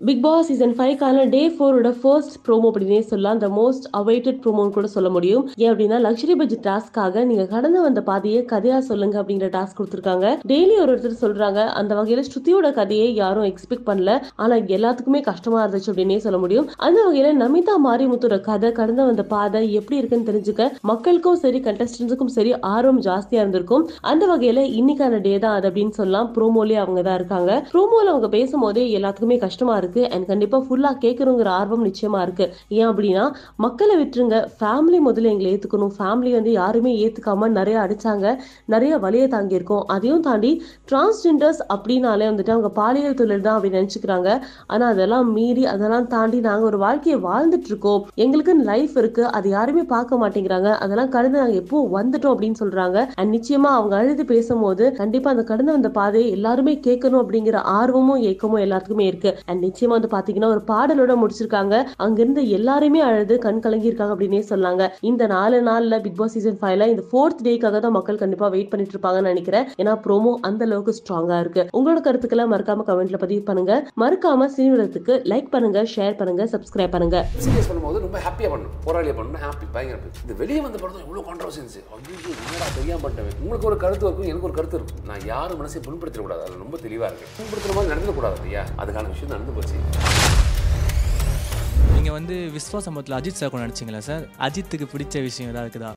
Big Boss season ஃபைவ்க்கான day ஃபோரோட first promo அப்படின்னே சொல்லலாம். அந்த மோஸ்ட் அவைட்டட் ப்ரோமோன்னு கூட சொல்ல முடியும். ஏன் அப்படின்னா லக்ஸரி பட்ஜெட் டாஸ்க்காக நீங்க கடந்து வந்த பாதையை கதையா சொல்லுங்க அப்படிங்கிற டாஸ்க் கொடுத்துருக்காங்க. டெய்லி ஒரு ஒருத்தர் சொல்றாங்க அந்த வகையில ஸ்ருதியோட கதையை யாரும் எக்ஸ்பெக்ட் பண்ணல. ஆனா எல்லாத்துக்குமே கஷ்டமா இருந்துச்சு அப்படின்னே சொல்ல முடியும். அந்த வகையில நமிதா மாரிமுத்தோட கதை கடந்து வந்த பாதை எப்படி இருக்குன்னு தெரிஞ்சுக்க மக்களுக்கும் சரி கண்டஸ்டன்ஸுக்கும் சரி ஆர்வம் ஜாஸ்தியா இருந்திருக்கும். அந்த வகையில இன்னைக்கான டே தான் அது அப்படின்னு சொல்லலாம். ப்ரோமோலயே அவங்க தான் இருக்காங்க. ப்ரோமோல அவங்க பேசும்போதே எல்லாத்துக்குமே கஷ்டமா இருக்கு அண்ட் கண்டிப்பா ஃபுல்லா கேட்கணுங்கிற ஆர்வம் நிச்சயமா இருக்கு. ஏன் அப்படின்னா மக்களை விட்டுருங்க. ஃபேமிலி முதல்ல எங்களை ஏத்துக்கணும். ஃபேமிலி வந்து யாருமே ஏத்துக்காம நிறைய அடிச்சாங்க. நிறைய வழியை தாங்கி இருக்கோம் அதையும் தாண்டி டிரான்ஸ்ஜெண்டர்ஸ் அப்படின்னாலே வந்துட்டு அவங்க பாலியல் தொழில் தான் அப்படின்னு நினைச்சுக்கிறாங்க. ஆனா அதெல்லாம் மீறி அதெல்லாம் தாண்டி நாங்க ஒரு வாழ்க்கையை வாழ்ந்துட்டு இருக்கோம். எங்களுக்குன்னு லைஃப் இருக்கு. அது யாருமே பார்க்க மாட்டேங்கிறாங்க. அதெல்லாம் கடந்து நாங்க எப்போ வந்துட்டோம் அப்படின்னு சொல்றாங்க. அண்ட் நிச்சயமா அவங்க அழுது பேசும்போது கண்டிப்பா அந்த கடந்து வந்த பாதையை எல்லாருமே கேட்கணும் அப்படிங்கிற ஆர்வமும் ஏக்கமும் எல்லாத்துக்குமே இருக்கு. அண்ட் நிச்சயமா வந்து பாத்தீங்கன்னா ஒரு பாடலோட முடிச்சிருக்காங்க. அங்கிருந்து எல்லாருமே அழுது கண் கலங்கி இருக்காங்க அப்படின்னே சொல்லாங்க. இந்த நாலு நாள்ல பிக் பாஸ் சீசன் ஃபைவ்ல இந்த ஃபோர்த் டேக்காக தான் மக்கள் கண்டிப்பா வெயிட் பண்ணிட்டு இருப்பாங்கன்னு நினைக்கிறேன். ஏன்னா ப்ரோமோ அந்த அளவுக்கு ஸ்ட்ராங்கா இருக்கு. உங்களோட கருத்துக்களை மறக்காம கமெண்ட்ல பதிவு பண்ணுங்க. மறக்காம சினிமத்துக்கு லைக் பண்ணுங்க ஷேர் பண்ணுங்க சப்ஸ்கிரைப் பண்ணுங்க. சீரியஸ் பண்ணும்போது ரொம்ப ஹாப்பியாக பண்ணணும். போராளியா பண்ணணும். ஹாப்பி பயங்கர இந்த வெளியே வந்த படம் இவ்வளவு கான்ட்ரவர்சி இருந்துச்சு ஐயோ என்னடா தெரியாம பண்ணிட்டேன். உங்களுக்கு ஒரு கருத்து இருக்கும் எனக்கு ஒரு கருத்து இருக்கும். நான் யாரும் மனசை புண்படுத்திடக்கூடாது. அதில் ரொம்ப தெளிவாக இருக்கு. புண்படுத்துற மாதிரி நடந்துடக்கூடாது இல்லையா அதுக்கான விஷயம் நடந்து போச்சு நீங்கள் வந்து விஸ்வா சம்பவத்தில் அஜித் சார் கூட நினச்சிங்களா சார்? அஜித்துக்கு பிடிச்ச விஷயம் ஏதாவது இருக்குதா?